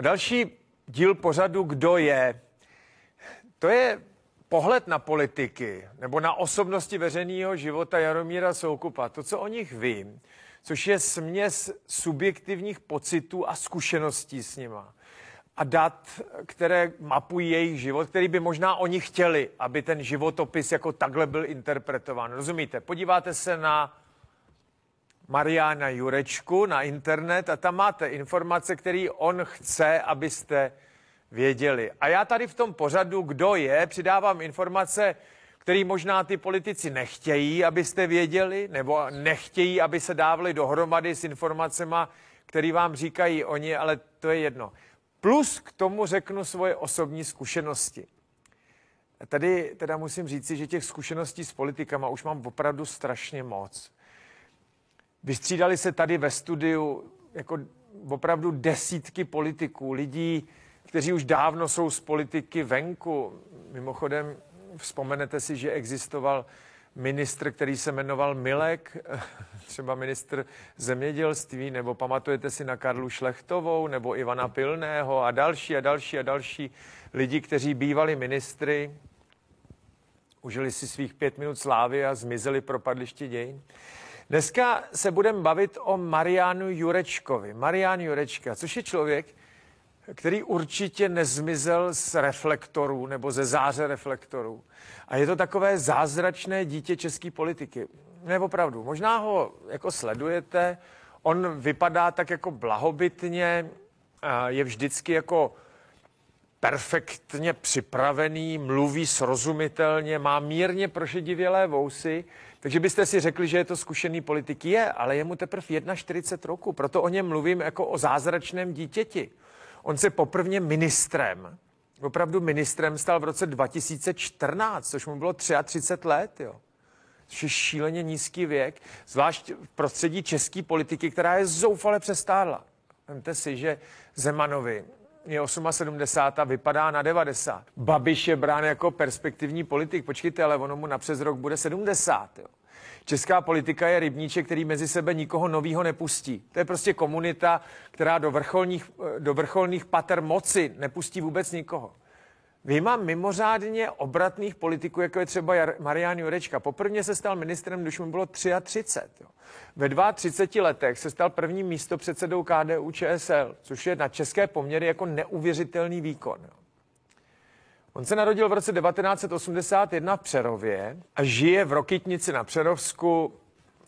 Další díl pořadu Kdo je? To je pohled na politiky nebo na osobnosti veřejného života Jaromíra Soukupa. To, co o nich vím, což je směs subjektivních pocitů a zkušeností s nima a dat, které mapují jejich život, který by možná oni chtěli, aby ten životopis jako takhle byl interpretován. Rozumíte? Podíváte se na Mariana Jurečku na internet a tam máte informace, které on chce, abyste věděli. A já tady v tom pořadu, kdo je, přidávám informace, které možná ty politici nechtějí, abyste věděli, nebo nechtějí, aby se dávali dohromady s informacemi, které vám říkají oni, ale to je jedno. Plus k tomu řeknu svoje osobní zkušenosti. Tady teda musím říci, že těch zkušeností s politikama už mám opravdu strašně moc. Vystřídali se tady ve studiu jako opravdu desítky politiků, lidí, kteří už dávno jsou z politiky venku. Mimochodem, vzpomenete si, že existoval ministr, který se jmenoval Milek, třeba ministr zemědělství, nebo pamatujete si na Karlu Šlechtovou, nebo Ivana Pilného a další a další a další lidi, kteří bývali ministry, užili si svých pět minut slávy a zmizeli propadliště dějin. Dneska se budeme bavit o Mariánu Jurečkovi. Marián Jurečka, což je člověk, který určitě nezmizel z reflektorů nebo ze záře reflektorů. A je to takové zázračné dítě české politiky. Ne, opravdu. Možná ho jako sledujete, on vypadá tak jako blahobytně, je vždycky jako perfektně připravený, mluví srozumitelně, má mírně prošedivělé vousy, takže byste si řekli, že je to zkušený politik. Je, ale je mu teprve 41 roku, proto o něm mluvím jako o zázračném dítěti. On se poprvně ministrem, opravdu ministrem stal v roce 2014, což mu bylo 33 let, jo. Což je šíleně nízký věk, zvlášť v prostředí české politiky, která je zoufale přestárla. Vemte si, že Zemanovi je 78 a vypadá na 90. Babiš je brán jako perspektivní politik. Počkejte, ale ono mu na přes rok bude 70. Jo. Česká politika je rybníček, který mezi sebe nikoho novýho nepustí. To je prostě komunita, která do vrcholních, do vrcholných pater moci nepustí vůbec nikoho. Mám mimořádně obratných politiků, jako je třeba Marian Jurečka. Poprvé se stal ministrem, když mu bylo 33. Jo. Ve 32 letech se stal prvním místopředsedou KDU ČSL, což je na české poměry jako neuvěřitelný výkon. Jo. On se narodil v roce 1981 v Přerově a žije v Rokitnici na Přerovsku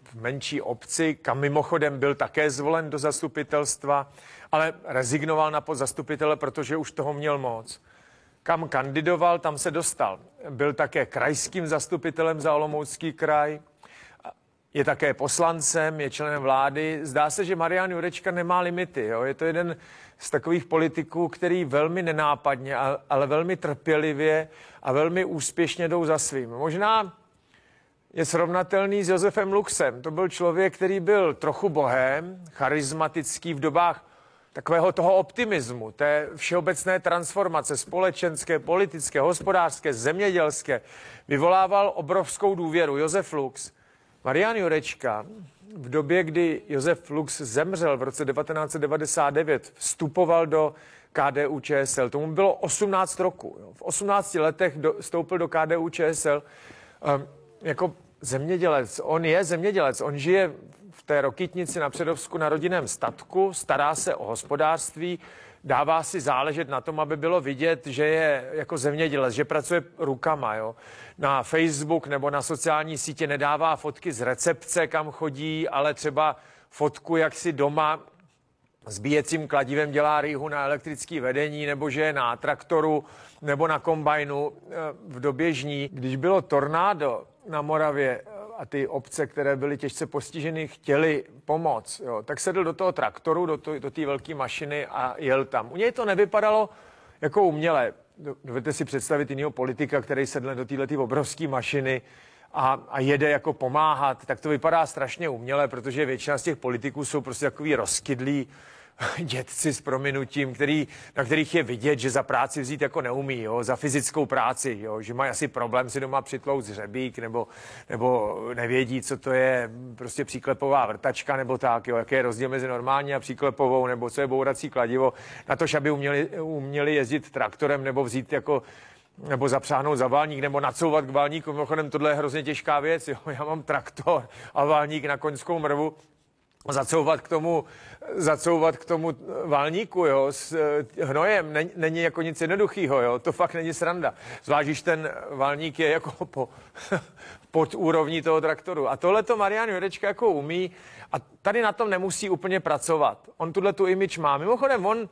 v menší obci, kam mimochodem byl také zvolen do zastupitelstva, ale rezignoval na post zastupitele, protože už toho měl moc. Kam kandidoval, tam se dostal. Byl také krajským zastupitelem za Olomoucký kraj, je také poslancem, je členem vlády. Zdá se, že Marian Jurečka nemá limity. Jo? Je to jeden z takových politiků, který velmi nenápadně, ale velmi trpělivě a velmi úspěšně jdou za svým. Možná je srovnatelný s Josefem Luxem. To byl člověk, který byl trochu bohem, charismatický v dobách takového toho optimismu, té všeobecné transformace společenské, politické, hospodářské, zemědělské, vyvolával obrovskou důvěru. Josef Lux, Marian Jurečka, v době, kdy Josef Lux zemřel v roce 1999, vstupoval do KDU ČSL. Tomu bylo 18 roku. V 18 letech do, vstoupil do KDU ČSL um, jako zemědělec. On je zemědělec. On žije v té Rokitnici na Předovsku na rodinném statku, stará se o hospodářství, dává si záležet na tom, aby bylo vidět, že je jako zemědělec, že pracuje rukama. Jo. Na Facebook nebo na sociální sítě nedává fotky z recepce, kam chodí, ale třeba fotku, jak si doma s bíjecím kladivem dělá rýhu na elektrický vedení, nebo že je na traktoru, nebo na kombajnu eh, v době žní. Když bylo tornádo na Moravě, a ty obce, které byly těžce postiženy, chtěli pomoc, jo, tak sedl do toho traktoru, do, to, do té velké mašiny a jel tam. U něj to nevypadalo jako uměle. Dovedete si představit jiného politika, který sedne do této obrovské mašiny a, a jede jako pomáhat, tak to vypadá strašně uměle, protože většina z těch politiků jsou prostě takový rozkydlí, dětci s prominutím, který, na kterých je vidět, že za práci vzít jako neumí, jo, za fyzickou práci, jo, že mají asi problém si doma přitlout hřebík, nebo, nebo nevědí, co to je prostě příklepová vrtačka, nebo tak, jo, jaký je rozdíl mezi normální a příklepovou, nebo co je bourací kladivo, na to, aby uměli, uměli jezdit traktorem, nebo vzít jako nebo zapřáhnout za válník, nebo nacouvat k válníku. Mimochodem, tohle je hrozně těžká věc. Jo. Já mám traktor a válník na koňskou mrvu zacouvat k tomu, zacouvat k tomu válníku, jo, s eh, hnojem, není, není jako nic jednoduchého, jo, to fakt není sranda. Zvlášť, ten válník je jako po, pod úrovní toho traktoru. A tohle to Marian Jurečka jako umí a tady na tom nemusí úplně pracovat. On tuhle tu image má. Mimochodem, on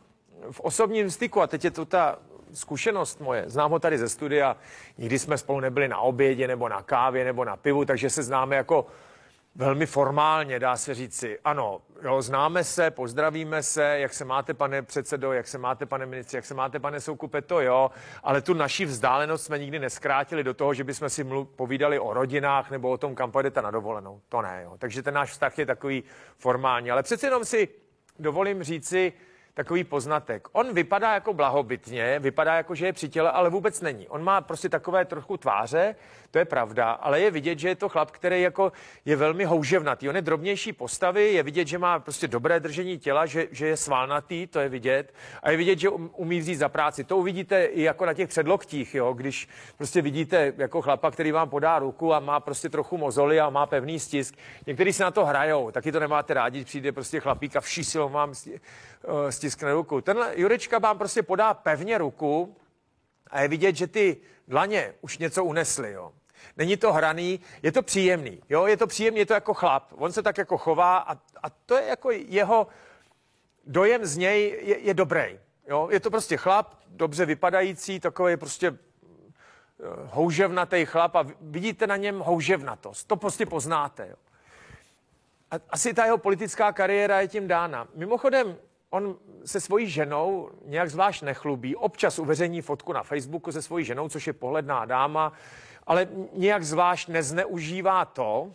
v osobním styku, a teď je to ta zkušenost moje, znám ho tady ze studia, nikdy jsme spolu nebyli na obědě, nebo na kávě, nebo na pivu, takže se známe jako velmi formálně, dá se říci. Ano, jo, známe se, pozdravíme se, jak se máte, pane předsedo, jak se máte, pane ministře, jak se máte, pane Soukupe, to jo, ale tu naši vzdálenost jsme nikdy neskrátili do toho, že bychom si mluv, povídali o rodinách nebo o tom, kam pojedete na dovolenou. To ne, jo. Takže ten náš vztah je takový formální. Ale přece jenom si dovolím říci, takový poznatek. On vypadá jako blahobytně, vypadá jako, že je při těle, ale vůbec není. On má prostě takové trochu tváře, to je pravda, ale je vidět, že je to chlap, který jako je velmi houževnatý. On je drobnější postavy, je vidět, že má prostě dobré držení těla, že, že je svalnatý, to je vidět. A je vidět, že um, umí vzít za práci. To uvidíte i jako na těch předloktích, jo? když prostě vidíte jako chlapa, který vám podá ruku a má prostě trochu mozoly a má pevný stisk. Někteří se na to hrajou, taky to nemáte rádi, přijde prostě chlapík a vší silou vám Eh, stiskne ruku. Tenhle Jurečka vám prostě podá pevně ruku a je vidět, že ty dlaně už něco unesly, jo. Není to hraný, je to příjemný, jo, je to příjemný, je to jako chlap. On se tak jako chová a, a to je jako jeho dojem z něj je, je dobrý. Jo? Je to prostě chlap, dobře vypadající, takový prostě eh, houževnatý chlap a vidíte na něm houževnatost. To prostě poznáte. Jo? Asi ta jeho politická kariéra je tím dána. Mimochodem, on se svojí ženou nějak zvlášť nechlubí. Občas uveřejní fotku na Facebooku se svojí ženou, což je pohledná dáma, ale nějak zvlášť nezneužívá to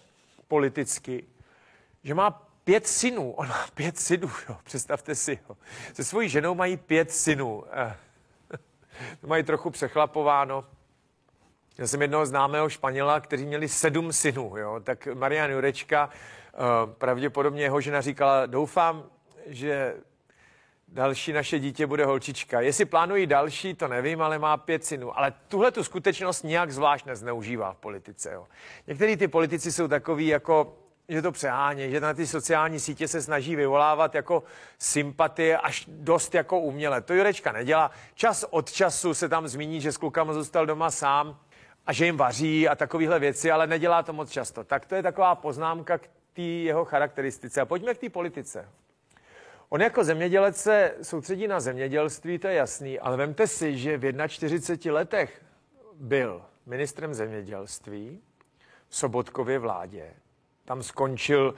politicky, že má pět synů. On má pět synů, jo, představte si. Jo. Se svojí ženou mají pět synů. Eh, to mají trochu přechlapováno. Já jsem jednoho známého Španěla, kteří měli sedm synů. Jo. Tak Marian Jurečka, eh, pravděpodobně jeho žena říkala, doufám, že další naše dítě bude holčička. Jestli plánují další, to nevím, ale má pět synů. Ale tuhle tu skutečnost nějak zvlášť nezneužívá v politice. Jo. Někteří ty politici jsou takový jako že to přehání, že na ty sociální sítě se snaží vyvolávat jako sympatie až dost jako uměle. To Jurečka nedělá. Čas od času se tam zmíní, že s klukama zůstal doma sám a že jim vaří a takovéhle věci, ale nedělá to moc často. Tak to je taková poznámka k té jeho charakteristice. A pojďme k té politice. On jako zemědělec se soustředí na zemědělství, to je jasný, ale vemte si, že v 41 letech byl ministrem zemědělství v Sobotkově vládě. Tam skončil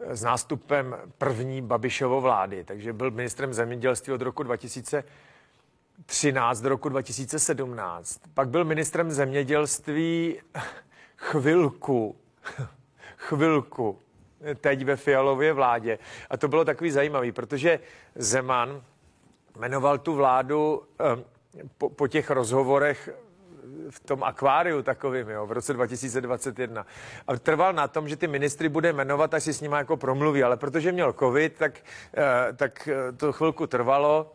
eh, s nástupem první Babišovo vlády, takže byl ministrem zemědělství od roku 2013 do roku 2017. Pak byl ministrem zemědělství chvilku, chvilku teď ve Fialově vládě. A to bylo takový zajímavý, protože Zeman jmenoval tu vládu po, po těch rozhovorech v tom akváriu takovým, jo, v roce 2021. A trval na tom, že ty ministry bude jmenovat, až si s nimi jako promluví, ale protože měl covid, tak, eh, tak eh, to chvilku trvalo.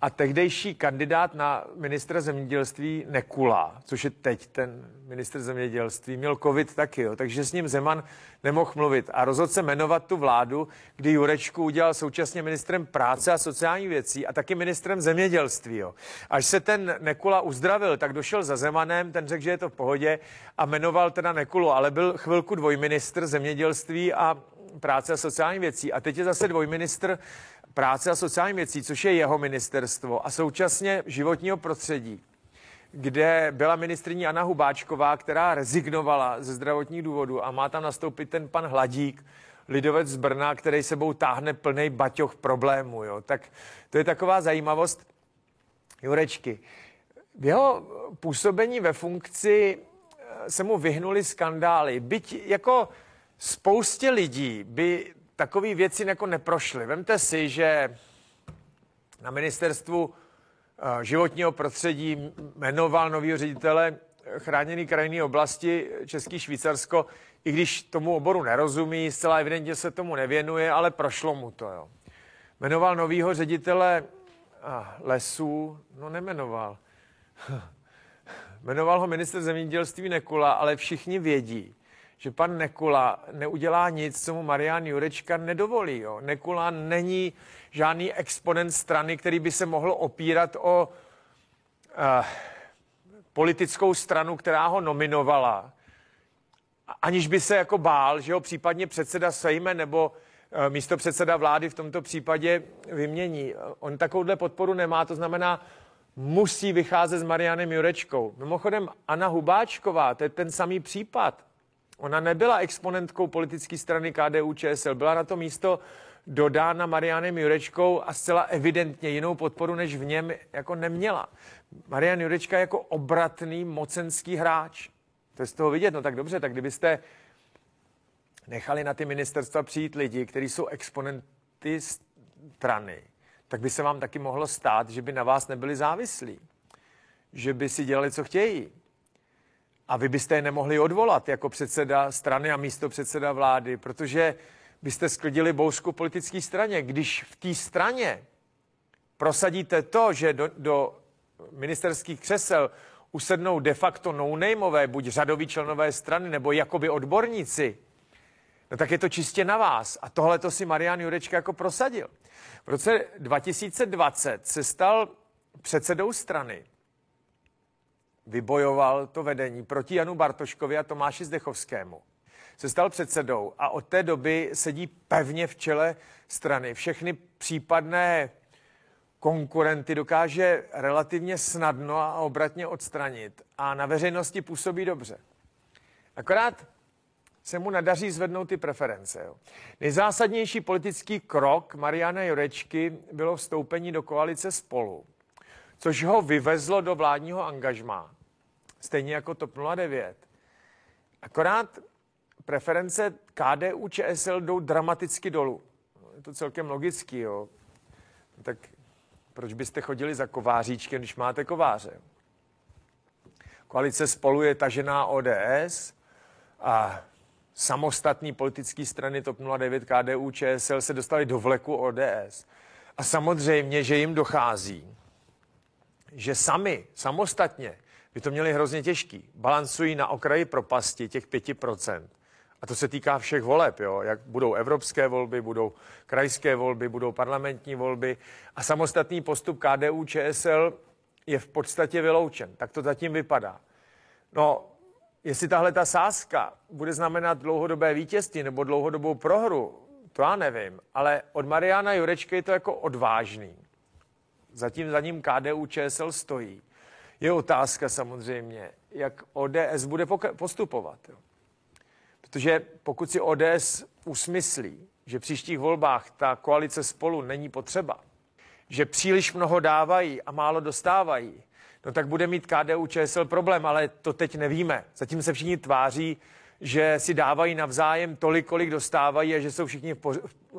A tehdejší kandidát na ministra zemědělství Nekula, což je teď ten ministr zemědělství, měl covid taky, jo, takže s ním Zeman nemohl mluvit. A rozhodl se jmenovat tu vládu, kdy Jurečku udělal současně ministrem práce a sociální věcí a taky ministrem zemědělství. Jo. Až se ten Nekula uzdravil, tak došel za Zemanem, ten řekl, že je to v pohodě a jmenoval teda Nekulu, ale byl chvilku dvojministr zemědělství a práce a sociální věcí. A teď je zase dvojministr práce a sociální věcí, což je jeho ministerstvo, a současně životního prostředí, kde byla ministriní Anna Hubáčková, která rezignovala ze zdravotních důvodů a má tam nastoupit ten pan Hladík, lidovec z Brna, který sebou táhne plný baťoch problémů. Jo. Tak to je taková zajímavost Jurečky. V jeho působení ve funkci eh, se mu vyhnuli skandály. Byť jako spoustě lidí by takové věci jako neprošly. Vemte si, že na ministerstvu eh, životního prostředí jmenoval nového ředitele chráněné krajinné oblasti Český Švýcarsko, i když tomu oboru nerozumí, zcela evidentně se tomu nevěnuje, ale prošlo mu to. Jo. Jmenoval nového ředitele lesů, no nemenoval. Jmenoval ho minister zemědělství Nekula, ale všichni vědí, že pan Nekula neudělá nic, co mu Marian Jurečka nedovolí. Jo. Nekula není žádný exponent strany, který by se mohl opírat o uh, politickou stranu, která ho nominovala, aniž by se jako bál, že ho případně předseda Sejme nebo uh, místo předseda vlády v tomto případě vymění. On takovouhle podporu nemá, to znamená, musí vycházet s Marianem Jurečkou. Mimochodem, Anna Hubáčková, to je ten samý případ. Ona nebyla exponentkou politické strany KDU ČSL, byla na to místo dodána Marianem Jurečkou a zcela evidentně jinou podporu než v něm jako neměla. Marian Jurečka jako obratný mocenský hráč. To je z toho vidět, no tak dobře, tak kdybyste nechali na ty ministerstva přijít lidi, kteří jsou exponenty strany, tak by se vám taky mohlo stát, že by na vás nebyli závislí. Že by si dělali, co chtějí. A vy byste je nemohli odvolat jako předseda strany a místo předseda vlády, protože byste sklidili bouřku politické straně. Když v té straně prosadíte to, že do, do ministerských křesel usednou de facto no buď řadoví členové strany, nebo jakoby odborníci, no tak je to čistě na vás. A tohle to si Marian Jurečka jako prosadil. V roce 2020 se stal předsedou strany. Vybojoval to vedení proti Janu Bartoškovi a Tomáši Zdechovskému. Se stal předsedou a od té doby sedí pevně v čele strany. Všechny případné konkurenty dokáže relativně snadno a obratně odstranit a na veřejnosti působí dobře. Akorát se mu nadaří zvednout ty preference. Jo. Nejzásadnější politický krok Mariana Jurečky bylo vstoupení do koalice spolu, což ho vyvezlo do vládního angažmá, stejně jako TOP 09. Akorát preference KDU ČSL jdou dramaticky dolů. Je to celkem logický, jo. Tak proč byste chodili za kováříčkem, když máte kováře? Koalice spolu je tažená ODS a samostatní politické strany TOP 09, KDU, ČSL se dostali do vleku ODS. A samozřejmě, že jim dochází, že sami, samostatně, by to měli hrozně těžký. Balancují na okraji propasti těch 5%. A to se týká všech voleb, jo? jak budou evropské volby, budou krajské volby, budou parlamentní volby. A samostatný postup KDU, ČSL je v podstatě vyloučen. Tak to zatím vypadá. No, Jestli tahle ta sázka bude znamenat dlouhodobé vítězství nebo dlouhodobou prohru, to já nevím, ale od Mariana Jurečky je to jako odvážný. Zatím za ním KDU ČSL stojí. Je otázka samozřejmě, jak ODS bude postupovat. Jo. Protože pokud si ODS usmyslí, že v příštích volbách ta koalice spolu není potřeba, že příliš mnoho dávají a málo dostávají, no tak bude mít KDU ČSL problém, ale to teď nevíme. Zatím se všichni tváří, že si dávají navzájem tolik, kolik dostávají a že jsou všichni v, po-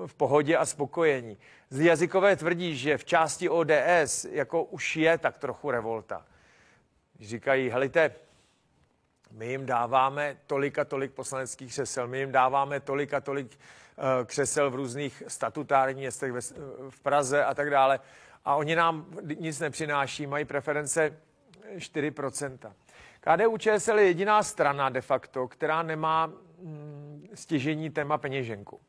v pohodě a spokojení. Z jazykové tvrdí, že v části ODS jako už je tak trochu revolta. Říkají, helejte, my jim dáváme tolik a tolik poslaneckých křesel, my jim dáváme tolik a tolik uh, křesel v různých statutárních městech v Praze a tak dále a oni nám nic nepřináší, mají preference 4%. KDU ČSL je jediná strana de facto, která nemá mm, stěžení téma peněženku.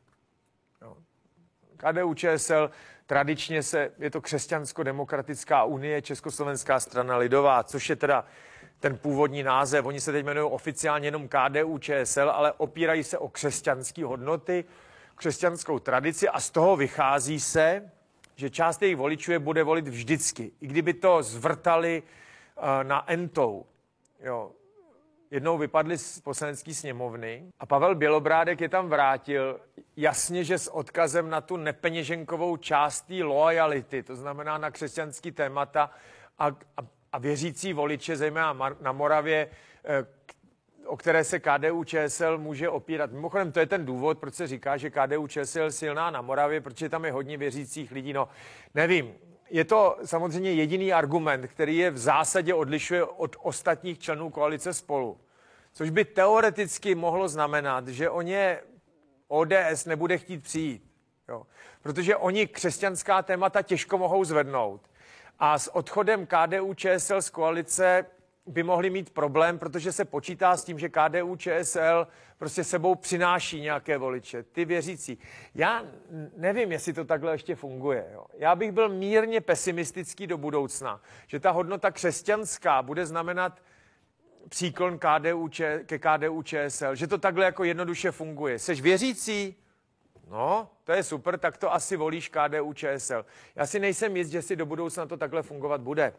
KDU ČSL tradičně se, je to křesťansko-demokratická unie, Československá strana lidová, což je teda ten původní název. Oni se teď jmenují oficiálně jenom KDU ČSL, ale opírají se o křesťanské hodnoty, křesťanskou tradici a z toho vychází se, že část jejich voličů je bude volit vždycky. I kdyby to zvrtali uh, na entou. Jo. Jednou vypadli z poslanecké sněmovny a Pavel Bělobrádek je tam vrátil jasně, že s odkazem na tu nepeněženkovou část té lojality, to znamená na křesťanský témata a, a, a věřící voliče, zejména na Moravě, eh, o které se KDU ČSL může opírat. Mimochodem, to je ten důvod, proč se říká, že KDU ČSL silná na Moravě, protože tam je hodně věřících lidí. No, nevím, je to samozřejmě jediný argument, který je v zásadě odlišuje od ostatních členů koalice spolu. Což by teoreticky mohlo znamenat, že o ně ODS nebude chtít přijít. Jo. Protože oni křesťanská témata těžko mohou zvednout. A s odchodem KDU ČSL z koalice by mohli mít problém, protože se počítá s tím, že KDU ČSL prostě sebou přináší nějaké voliče, ty věřící. Já nevím, jestli to takhle ještě funguje. Jo. Já bych byl mírně pesimistický do budoucna, že ta hodnota křesťanská bude znamenat příklon KDU, ke KDU ČSL, že to takhle jako jednoduše funguje. Seš věřící? No, to je super, tak to asi volíš KDU ČSL. Já si nejsem jist, že si do budoucna to takhle fungovat bude.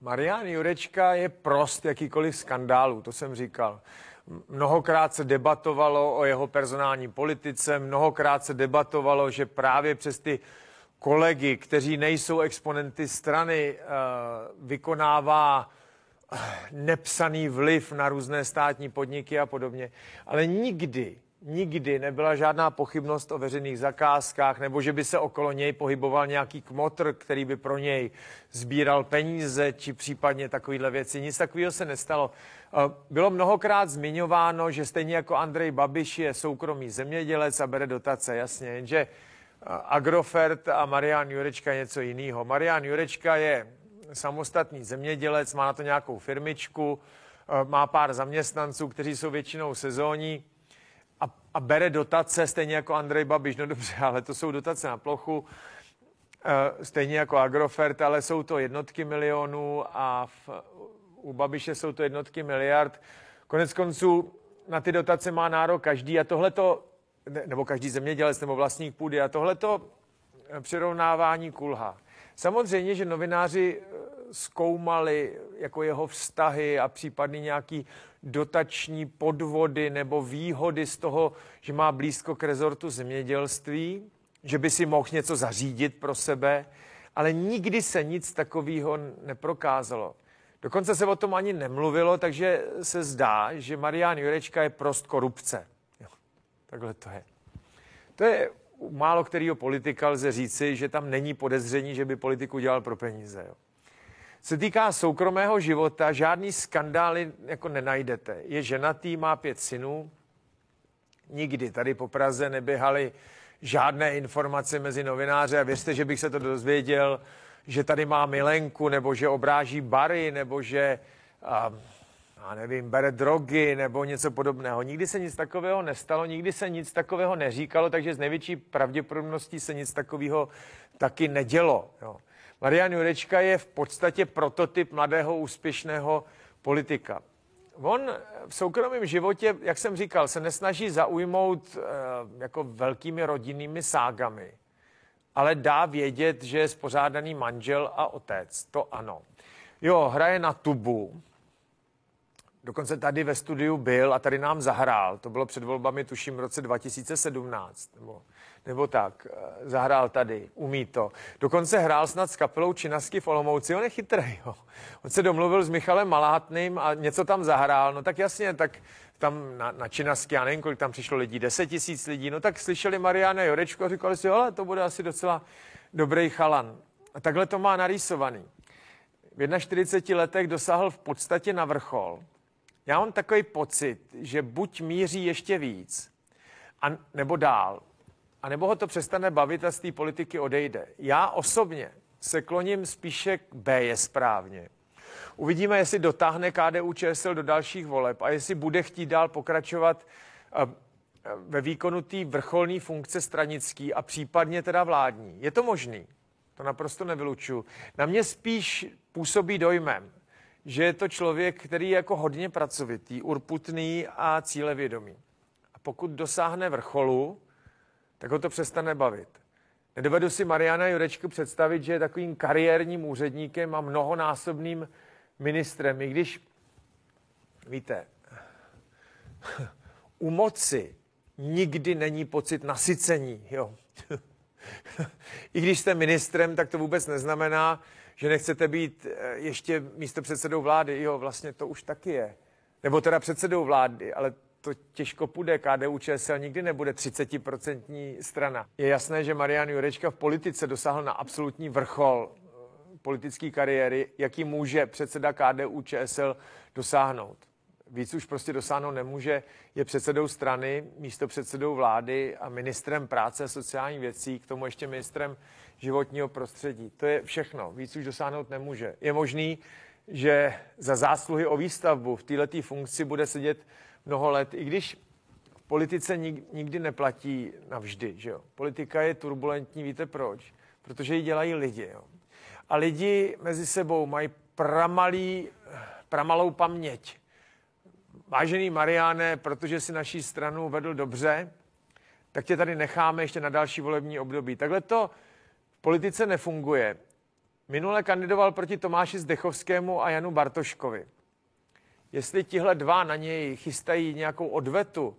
Marian Jurečka je prost jakýkoliv skandálu, to jsem říkal. Mnohokrát se debatovalo o jeho personální politice, mnohokrát se debatovalo, že právě přes ty kolegy, kteří nejsou exponenty strany, eh, vykonává eh, nepsaný vliv na různé státní podniky a podobně. Ale nikdy nikdy nebyla žádná pochybnost o veřejných zakázkách, nebo že by se okolo něj pohyboval nějaký kmotr, který by pro něj sbíral peníze, či případně takovéhle věci. Nic takového se nestalo. Eh, bylo mnohokrát zmiňováno, že stejně jako Andrej Babiš je soukromý zemědělec a bere dotace, jasně, jenže eh, Agrofert a Marian Jurečka je něco jiného. Marian Jurečka je samostatný zemědělec, má na to nějakou firmičku, eh, má pár zaměstnanců, kteří jsou většinou sezónní a, a bere dotace, stejně jako Andrej Babiš. No dobře, ale to jsou dotace na plochu, e, stejně jako Agrofert, ale jsou to jednotky milionů a v, u Babiše jsou to jednotky miliard. Konec konců na ty dotace má nárok každý a tohleto, nebo každý zemědělec nebo vlastník půdy a tohleto e, přirovnávání kulha. Samozřejmě, že novináři e, zkoumali jako jeho vztahy a případný nějaký dotační podvody nebo výhody z toho, že má blízko k rezortu zemědělství, že by si mohl něco zařídit pro sebe, ale nikdy se nic takového neprokázalo. Dokonce se o tom ani nemluvilo, takže se zdá, že Marián Jurečka je prost korupce. Jo, takhle to je. To je u málo kterého politika lze říci, že tam není podezření, že by politiku dělal pro peníze. Jo se týká soukromého života, žádný skandály jako nenajdete. Je ženatý, má pět synů. Nikdy tady po Praze neběhaly žádné informace mezi novináře a věřte, že bych se to dozvěděl, že tady má milenku, nebo že obráží bary, nebo že a, já nevím, bere drogy nebo něco podobného. Nikdy se nic takového nestalo, nikdy se nic takového neříkalo, takže z největší pravděpodobností se nic takového taky nedělo. Jo. Marian Jurečka je v podstatě prototyp mladého úspěšného politika. On v soukromém životě, jak jsem říkal, se nesnaží zaujmout e, jako velkými rodinnými ságami, ale dá vědět, že je spořádaný manžel a otec. To ano. Jo, hraje na tubu. Dokonce tady ve studiu byl a tady nám zahrál. To bylo před volbami, tuším, v roce 2017. Nebo nebo tak, eh, zahrál tady, umí to. Dokonce hrál snad s kapelou Činasky v Olomouci, on je chytrý, jo. On se domluvil s Michalem Malátným a něco tam zahrál, no tak jasně, tak tam na, na Činasky, já nevím, kolik tam přišlo lidí, 10 tisíc lidí, no tak slyšeli Mariana Jorečku a říkali si, ale to bude asi docela dobrý chalan. A takhle to má narýsovaný. V 41 letech dosáhl v podstatě na vrchol. Já mám takový pocit, že buď míří ještě víc, a, nebo dál a nebo ho to přestane bavit a z té politiky odejde. Já osobně se kloním spíše k B je správně. Uvidíme, jestli dotáhne KDU ČSL do dalších voleb a jestli bude chtít dál pokračovat eh, ve výkonu té vrcholné funkce stranický a případně teda vládní. Je to možný, to naprosto nevylučuju. Na mě spíš působí dojmem, že je to člověk, který je jako hodně pracovitý, urputný a cílevědomý. A pokud dosáhne vrcholu, tak ho to přestane bavit. Nedovedu si Mariana Jurečku představit, že je takovým kariérním úředníkem a mnohonásobným ministrem, i když, víte, u moci nikdy není pocit nasycení. Jo. I když jste ministrem, tak to vůbec neznamená, že nechcete být eh, ještě místo předsedou vlády. Jo, vlastně to už taky je. nebo teda předsedou vlády, ale to těžko půjde. KDU ČSL nikdy nebude 30% strana. Je jasné, že Marian Jurečka v politice dosáhl na absolutní vrchol eh, politické kariéry, jaký může předseda KDU ČSL dosáhnout. Víc už prostě dosáhnout nemůže. Je předsedou strany, místo předsedou vlády a ministrem práce a sociálních věcí, k tomu ještě ministrem životního prostředí. To je všechno. Víc už dosáhnout nemůže. Je možný, že za zásluhy o výstavbu v této funkci bude sedět mnoho let, i když v politice nikdy neplatí navždy. Že jo? Politika je turbulentní, víte proč? Protože ji dělají lidi. Jo? A lidi mezi sebou mají pramalý, pramalou paměť. Vážený Mariáne, protože si naší stranu vedl dobře, tak tě tady necháme ještě na další volební období. Takhle to v politice nefunguje. Minule kandidoval proti Tomáši Zdechovskému a Janu Bartoškovi jestli tihle dva na něj chystají nějakou odvetu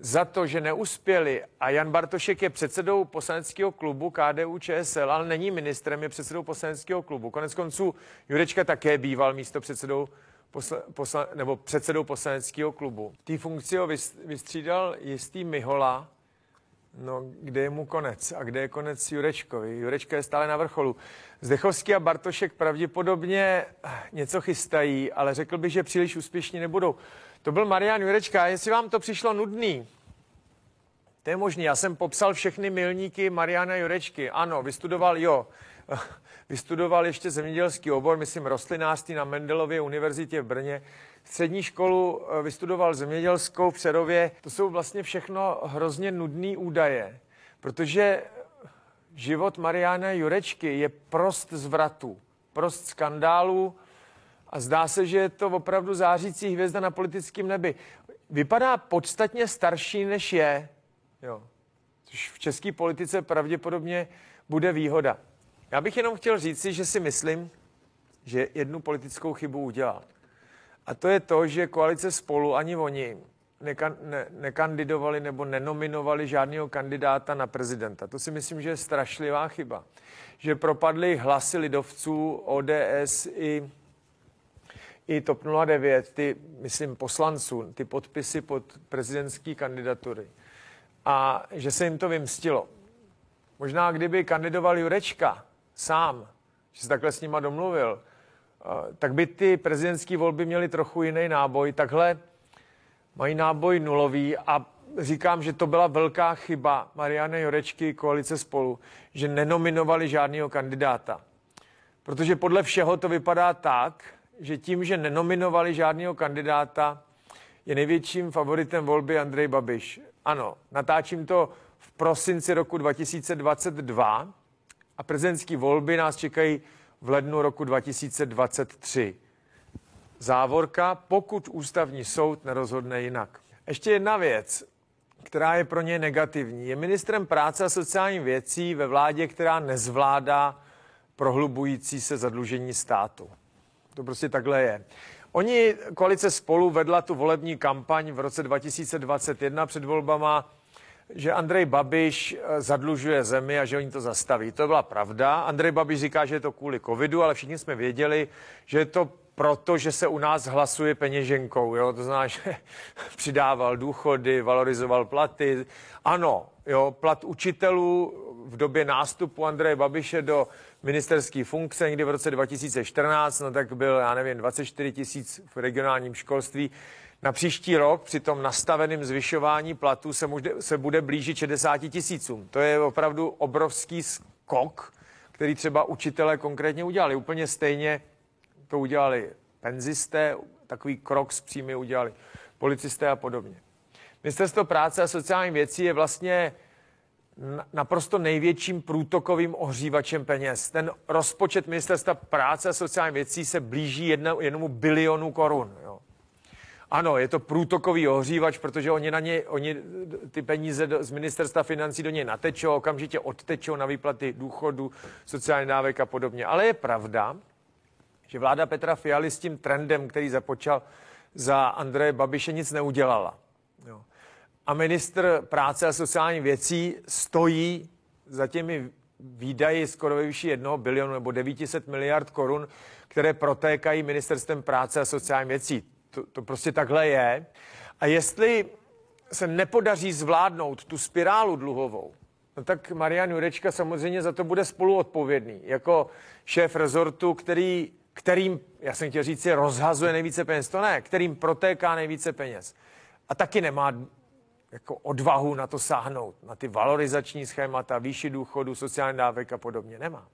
za to, že neuspěli a Jan Bartošek je předsedou poslaneckého klubu KDU ČSL, ale není ministrem, je předsedou poslaneckého klubu. Konec konců Jurečka také býval místo předsedou posla, posla, nebo předsedou poslaneckého klubu. Té funkci ho vystřídal jistý Mihola, No, kde je mu konec? A kde je konec Jurečkovi? Jurečka je stále na vrcholu. Zdechovský a Bartošek pravděpodobně něco chystají, ale řekl bych, že příliš úspěšní nebudou. To byl Marian Jurečka. Jestli vám to přišlo nudný, to je možné. Já jsem popsal všechny milníky Mariana Jurečky. Ano, vystudoval, jo, vystudoval ještě zemědělský obor, myslím rostlinářství na Mendelově univerzitě v Brně. Střední školu eh, vystudoval zemědělskou v Přerově. To jsou vlastně všechno hrozně nudné údaje, protože život Mariana Jurečky je prost zvratů, prost skandálů a zdá se, že je to opravdu zářící hvězda na politickém nebi. Vypadá podstatně starší, než je. Jo. Což v české politice pravděpodobně bude výhoda. Já bych jenom chtěl říci, že si myslím, že jednu politickou chybu udělal. A to je to, že koalice spolu ani oni nekan, ne, nekandidovali nebo nenominovali žádného kandidáta na prezidenta. To si myslím, že je strašlivá chyba. Že propadly hlasy lidovců, ODS i, i TOP 09, ty, myslím, poslanců, ty podpisy pod prezidentské kandidatury. A že se jim to vymstilo. Možná kdyby kandidoval Jurečka sám, že se takhle s nima domluvil, tak by ty prezidentské volby měly trochu jiný náboj. Takhle mají náboj nulový a říkám, že to byla velká chyba Mariany Jorečky koalice spolu, že nenominovali žádného kandidáta. Protože podle všeho to vypadá tak, že tím, že nenominovali žádného kandidáta, je největším favoritem volby Andrej Babiš. Ano, natáčím to v prosinci roku 2022 a prezidentské volby nás čekají v lednu roku 2023. Závorka, pokud ústavní soud nerozhodne jinak. Ještě jedna věc, která je pro ně negativní. Je ministrem práce a sociálních věcí ve vládě, která nezvládá prohlubující se zadlužení státu. To prostě takhle je. Oni, koalice spolu vedla tu volební kampaň v roce 2021 před volbama že Andrej Babiš eh, zadlužuje zemi a že oni to zastaví. To byla pravda. Andrej Babiš říká, že je to kvůli covidu, ale všichni jsme věděli, že je to proto, že se u nás hlasuje peněženkou. Jo? To znamená, že přidával důchody, valorizoval platy. Ano, jo, plat učitelů v době nástupu Andreje Babiše do ministerské funkce někdy v roce 2014, no tak byl, já nevím, 24 tisíc v regionálním školství. Na příští rok při tom nastaveném zvyšování platů se, může, se bude blížit 60 tisícům. To je opravdu obrovský skok, který třeba učitelé konkrétně udělali. Úplně stejně to udělali penzisté, takový krok s příjmy udělali policisté a podobně. Ministerstvo práce a sociálních věcí je vlastně naprosto největším průtokovým ohřívačem peněz. Ten rozpočet ministerstva práce a sociálních věcí se blíží jedno, jednomu bilionu korun. Jo. Ano, je to průtokový ohřívač, protože oni na ně, oni ty peníze do, z ministerstva financí do něj natečou, okamžitě odtečou na výplaty důchodu, sociální dávek a podobně. Ale je pravda, že vláda Petra Fialy s tím trendem, který započal za Andreje Babiše, nic neudělala. Jo. A ministr práce a sociální věcí stojí za těmi výdaji skoro ve výši jednoho bilionu nebo 900 miliard korun, které protékají ministerstvem práce a sociální věcí To, to prostě takhle je. A jestli se nepodaří zvládnout tu spirálu dluhovou, no tak Marian Jurečka samozřejmě za to bude spoluodpovědný. Jako šéf rezortu, který, kterým, já jsem chtěl říct, rozhazuje nejvíce peněz, to ne, kterým protéká nejvíce peněz. A taky nemá jako odvahu na to sáhnout, na ty valorizační schémata, výši důchodu, sociální dávek a podobně. Nemá.